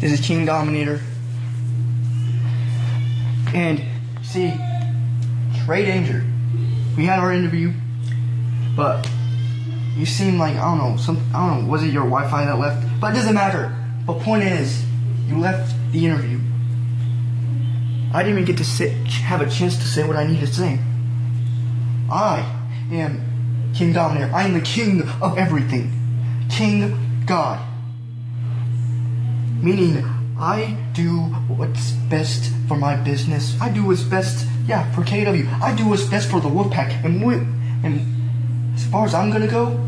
This is King Dominator. And see, Trey Danger. We had our interview, but you seem like I don't know some I don't know was it your Wi-Fi that left? But it doesn't matter. But point is, you left the interview. I didn't even get to sit have a chance to say what I need to say. I am King Dominator. I am the king of everything. King God. Meaning, I do what's best for my business. I do what's best, yeah, for KW. I do what's best for the Wolfpack. And we, and as far as I'm gonna go,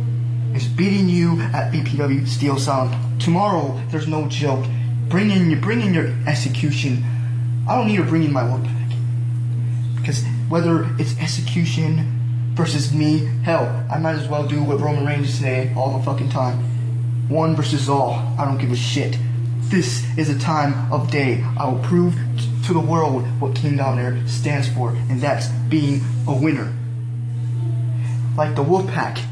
is beating you at BPW Steel Sound. Tomorrow, there's no joke. Bring in your, bring in your execution. I don't need to bring in my Wolfpack. Because whether it's execution versus me, hell, I might as well do what Roman Reigns say all the fucking time. One versus all. I don't give a shit. This is a time of day. I will prove to the world what King Dominator stands for, and that's being a winner. Like the Wolfpack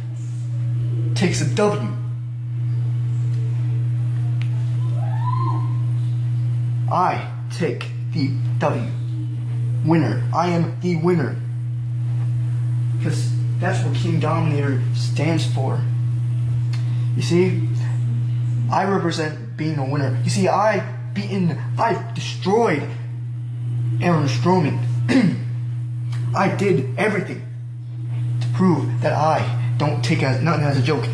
takes a W. I take the W. Winner. I am the winner. Because that's what King Dominator stands for. You see, I represent being a winner. You see, I beaten, I destroyed Aaron Strowman. I did everything to prove that I don't take as nothing as a joke.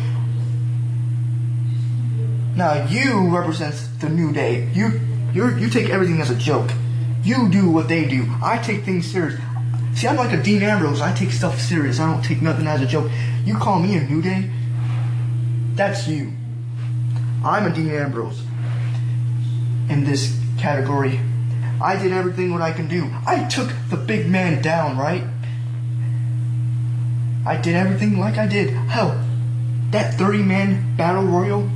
Now you represents the new day. You you you take everything as a joke. You do what they do. I take things serious. See, I'm like a Dean Ambrose. I take stuff serious. I don't take nothing as a joke. You call me a new day? That's you. I'm a Dean Ambrose in this category. I did everything what I can do. I took the big man down, right? I did everything like I did. Hell, that 30 man battle royal,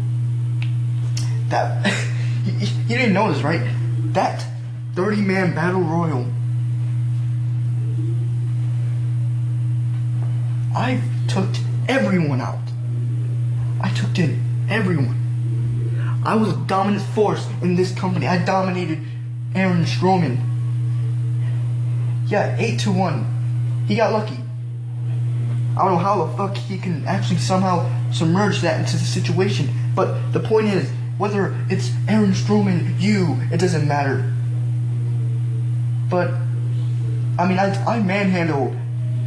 that, you, you didn't notice, right? That 30 man battle royal, I took everyone out. I took in everyone. I was a dominant force in this company. I dominated Aaron Strowman. Yeah, 8 to 1. He got lucky. I don't know how the fuck he can actually somehow submerge that into the situation. But the point is, whether it's Aaron Strowman, you, it doesn't matter. But, I mean, I, I manhandled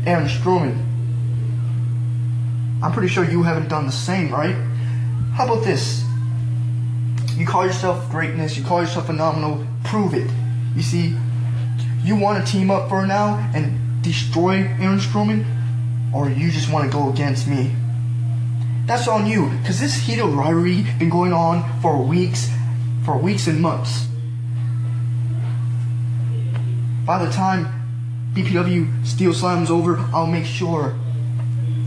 Aaron Strowman. I'm pretty sure you haven't done the same, right? How about this? You call yourself greatness, you call yourself phenomenal, prove it. You see, you want to team up for now and destroy Aaron Strowman, or you just want to go against me. That's on you, because this heated rivalry been going on for weeks, for weeks and months. By the time BPW Steel Slam's over, I'll make sure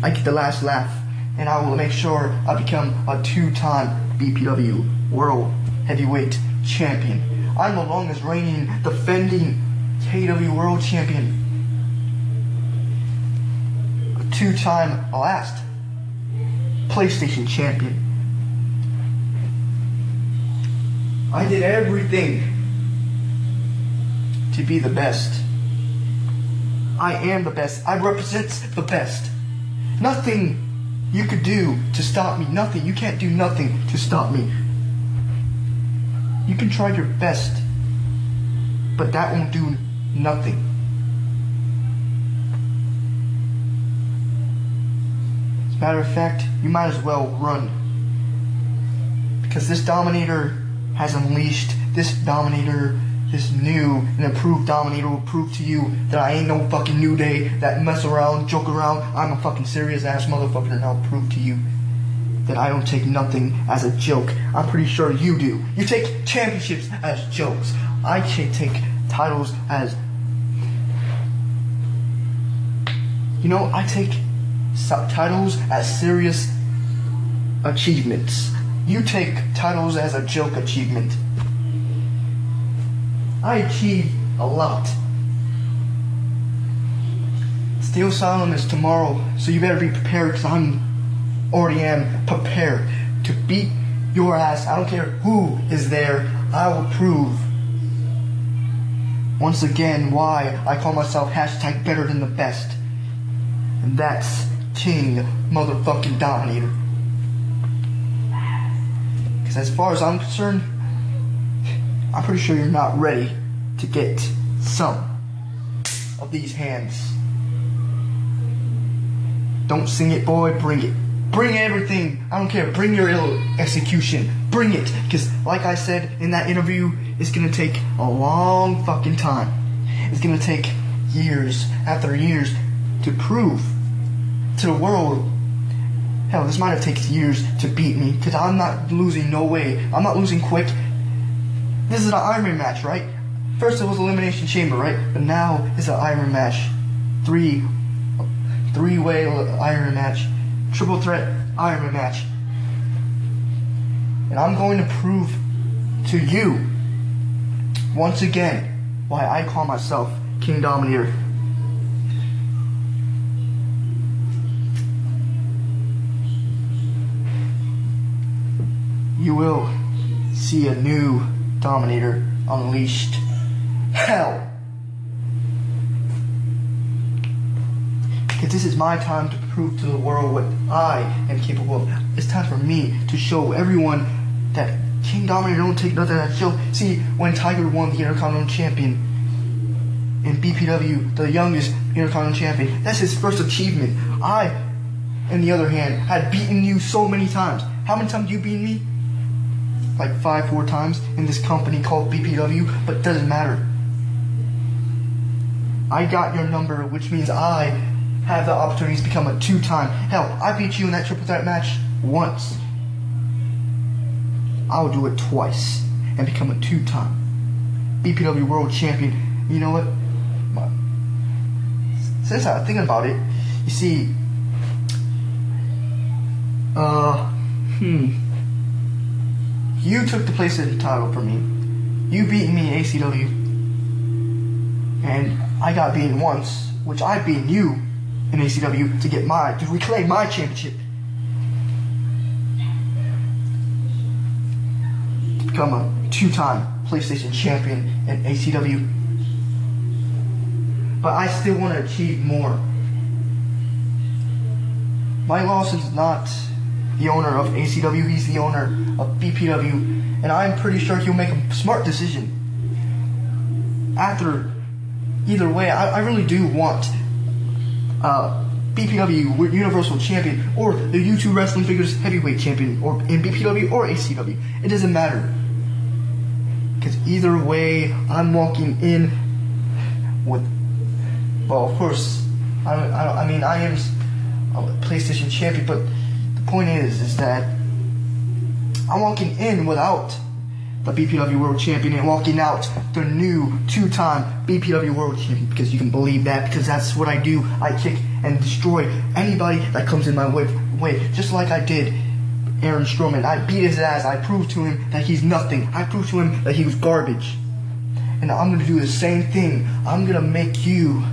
I get the last laugh, and I will make sure I become a two-time BPW World Heavyweight Champion. I'm the longest reigning, defending KW World Champion. A two-time last PlayStation Champion. I did everything to be the best. I am the best. I represent the best. Nothing you could do to stop me. Nothing. You can't do nothing to stop me. You can try your best, but that won't do nothing. As a matter of fact, you might as well run. Because this Dominator has unleashed, this Dominator, this new and improved Dominator will prove to you that I ain't no fucking New Day that mess around, joke around. I'm a fucking serious ass motherfucker and I'll prove to you that I don't take nothing as a joke. I'm pretty sure you do. You take championships as jokes. I take titles as. You know, I take titles as serious achievements. You take titles as a joke achievement. I achieve a lot. Steel Asylum is tomorrow, so you better be prepared because I'm already am prepared to beat your ass. I don't care who is there. I will prove once again why I call myself hashtag better than the best. And that's King motherfucking Dominator. Because as far as I'm concerned, I'm pretty sure you're not ready to get some of these hands. Don't sing it, boy, bring it. Bring everything. I don't care. Bring your ill execution. Bring it. Because, like I said in that interview, it's gonna take a long fucking time. It's gonna take years after years to prove to the world. Hell, this might have taken years to beat me. Because I'm not losing no way. I'm not losing quick. This is an Iron match, right? First it was Elimination Chamber, right? But now it's an Iron match. Three, three-way Iron match. Triple threat Iron Man match. And I'm going to prove to you, once again, why I call myself King Dominator. You will see a new Dominator unleashed. Hell! Because this is my time to prove to the world what I am capable of. It's time for me to show everyone that King Dominator don't take nothing that show. See, when Tiger won the Intercontinental Champion in BPW, the youngest Intercontinental Champion, that's his first achievement. I, on the other hand, had beaten you so many times. How many times you beat me? Like five, four times in this company called BPW, but doesn't matter. I got your number, which means I have the opportunity to become a two-time. Hell, I beat you in that triple threat match once. I'll do it twice and become a two-time BPW World Champion. You know what? Since I'm thinking about it, you see, uh, hmm, you took the place of the title for me. You beat me in ACW, and I got beaten once, which I beat you in ACW to get my to reclaim my championship. To become a two-time PlayStation champion in ACW. But I still want to achieve more. Mike Lawson's not the owner of ACW, he's the owner of BPW, and I'm pretty sure he'll make a smart decision. After either way, I, I really do want uh, BPW Universal Champion or the YouTube Wrestling Figures Heavyweight Champion or in BPW or ACW. It doesn't matter. Because either way, I'm walking in with, well, of course, I, I, I mean, I am a PlayStation Champion, but the point is, is that I'm walking in without the BPW World Champion and walking out the new two-time BPW World Champion because you can believe that because that's what I do. I kick and destroy anybody that comes in my way, way just like I did Aaron Strowman. I beat his ass. I proved to him that he's nothing. I proved to him that he was garbage. And I'm to do the same thing. I'm to make you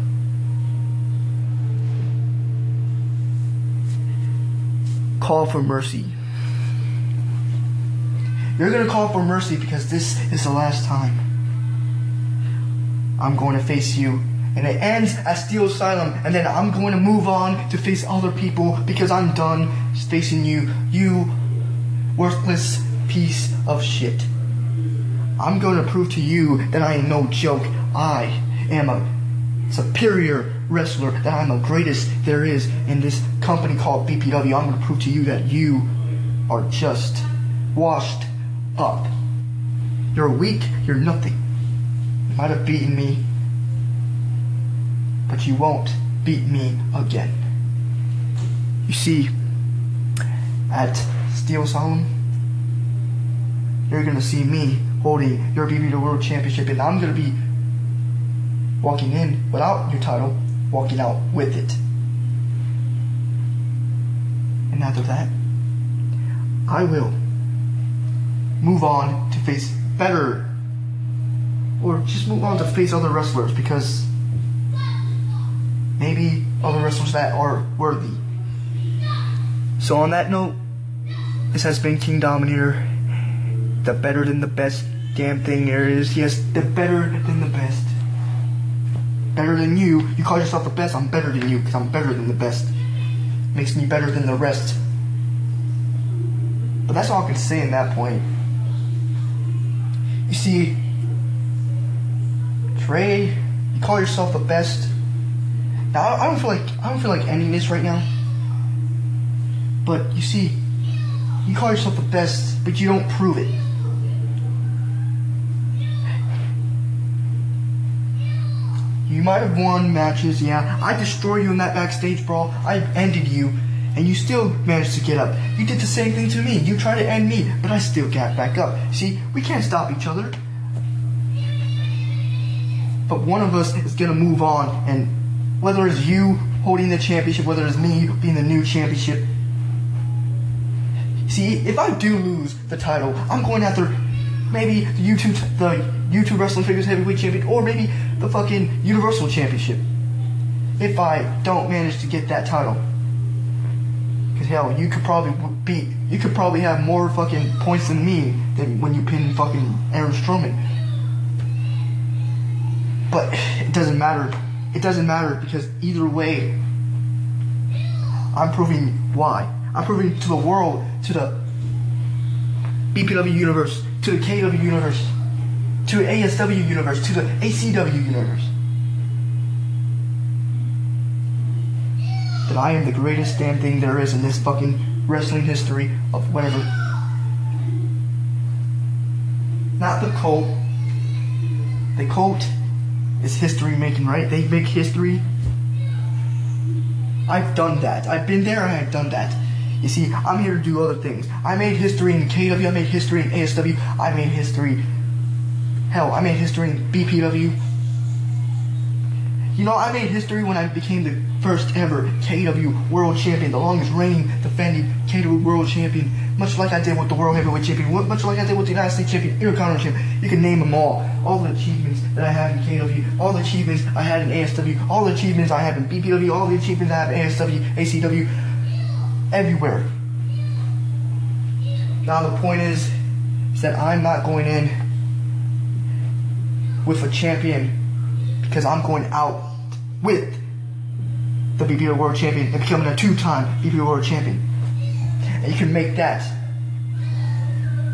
call for mercy. You're going to call for mercy because this is the last time I'm going to face you. And it ends at Steel Asylum, and then I'm going to move on to face other people because I'm done facing you, you worthless piece of shit. I'm going to prove to you that I am no joke. I am a superior wrestler, that I'm the greatest there is in this company called BPW. I'm going to prove to you that you are just washed up. You're weak, you're nothing. You might have beaten me, but you won't beat me again. You see, at Steel Asylum, you're gonna see me holding your BB World Championship, and I'm gonna be walking in without your title, walking out with it. And after that, I will move on to face better or just move on to face other wrestlers because maybe other wrestlers that are worthy. So on that note, this has been King Dominator, the better than the best damn thing there is. Has the better than the best. Better than you. You call yourself the best. I'm better than you because I'm better than the best. Makes me better than the rest. But that's all I can say in that point. You see, Trey, you call yourself the best. Now I don't feel like I don't feel like ending this right now. But you see, you call yourself the best, but you don't prove it. You might have won matches, yeah. I destroyed you in that backstage brawl. I ended you, and you still managed to get up. You did the same thing to me. You tried to end me, but I still got back up. See, we can't stop each other. But one of us is gonna move on, and whether it's you holding the championship, whether it's me being the new championship. See, if I do lose the title, I'm going after maybe the YouTube the YouTube Wrestling Figures Heavyweight Champion, or maybe the fucking Universal Championship. If I don't manage to get that title. Hell, you could probably beat, you could probably have more fucking points than me than when you pin fucking Aaron Strowman. But it doesn't matter. It doesn't matter because either way, I'm proving why. I'm proving to the world, to the BPW universe, to the KW universe, to the ASW universe, to the ACW universe. That I am the greatest damn thing there is in this fucking wrestling history of whatever. Not the cult. The cult is history making, right? They make history. I've done that. I've been there and I've done that. You see, I'm here to do other things. I made history in KW, I made history in ASW, I made history. Hell, I made history in BPW. You know, I made history when I became the first ever KW World Champion, the longest reigning defending KW World Champion, much like I did with the World Heavyweight Champion, much like I did with the United States Champion, Intercontinental Champion. You can name them all. All the achievements that I have in KW, all the achievements I had in ASW, all the achievements I have in BPW, all the achievements I have in ASW, ACW, everywhere. Now the point is, is that I'm not going in with a champion because I'm going out with the BPW World Champion and becoming a two-time BPW World Champion. And you can make that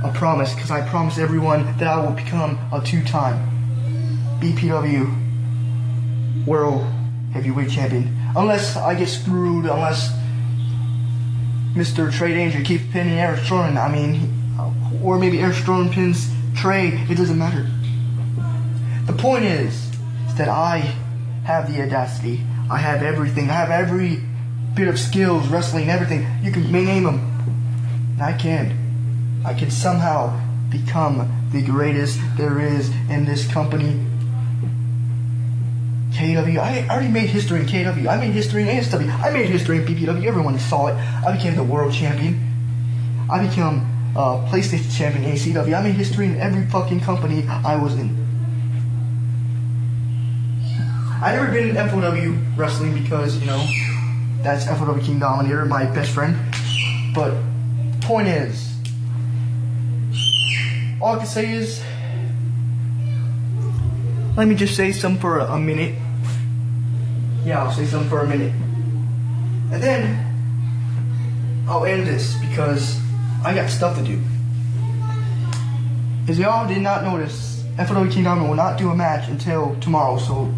a promise because I promise everyone that I will become a two-time BPW World Heavyweight Champion. Unless I get screwed, unless Mr. Trey Danger keeps pinning Eric Strowman. I mean, or maybe Eric Strowman pins Trey. It doesn't matter. The point is that I have the audacity. I have everything. I have every bit of skills, wrestling, everything. You can name them. And I can. I can somehow become the greatest there is in this company. KW. I already made history in KW. I made history in ASW. I made history in BPW. Everyone saw it. I became the world champion. I became uh, PlayStation champion in ACW. I made history in every fucking company I was in. I never been in FOW wrestling because you know that's FOW King Dominator, my best friend. But point is, all I can say is, let me just say something for a, a minute. Yeah, I'll say something for a minute, and then I'll end this because I got stuff to do. As y'all did not notice, FOW King Dominator will not do a match until tomorrow, so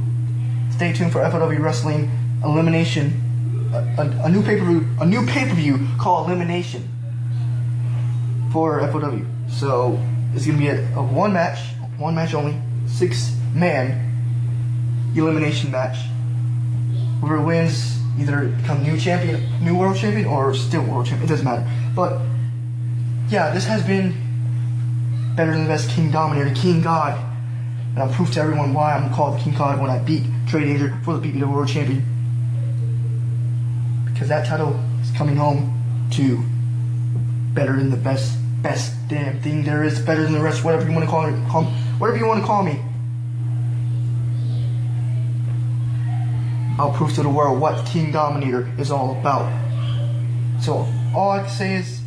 stay tuned for FOW Wrestling Elimination, a, a, a new pay per view, a new pay per view called Elimination for FOW. So it's gonna be a, a one match, one match only, six man elimination match. Whoever wins either become new champion, new world champion, or still world champion. It doesn't matter. But yeah, this has been better than the best King Dominator, King God. And I'll prove to everyone why I'm called King God when I beat Trey Danger for the BPW World Champion. Because that title is coming home to better than the best, best damn thing there is, better than the rest, whatever you want to call it, call, whatever you want to call me. I'll prove to the world what King Dominator is all about. So all I can say is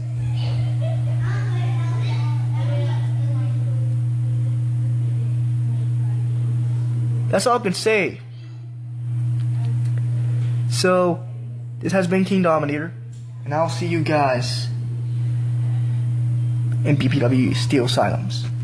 That's all I can say. So, this has been King Dominator, and I'll see you guys in BPW Steel Asylums.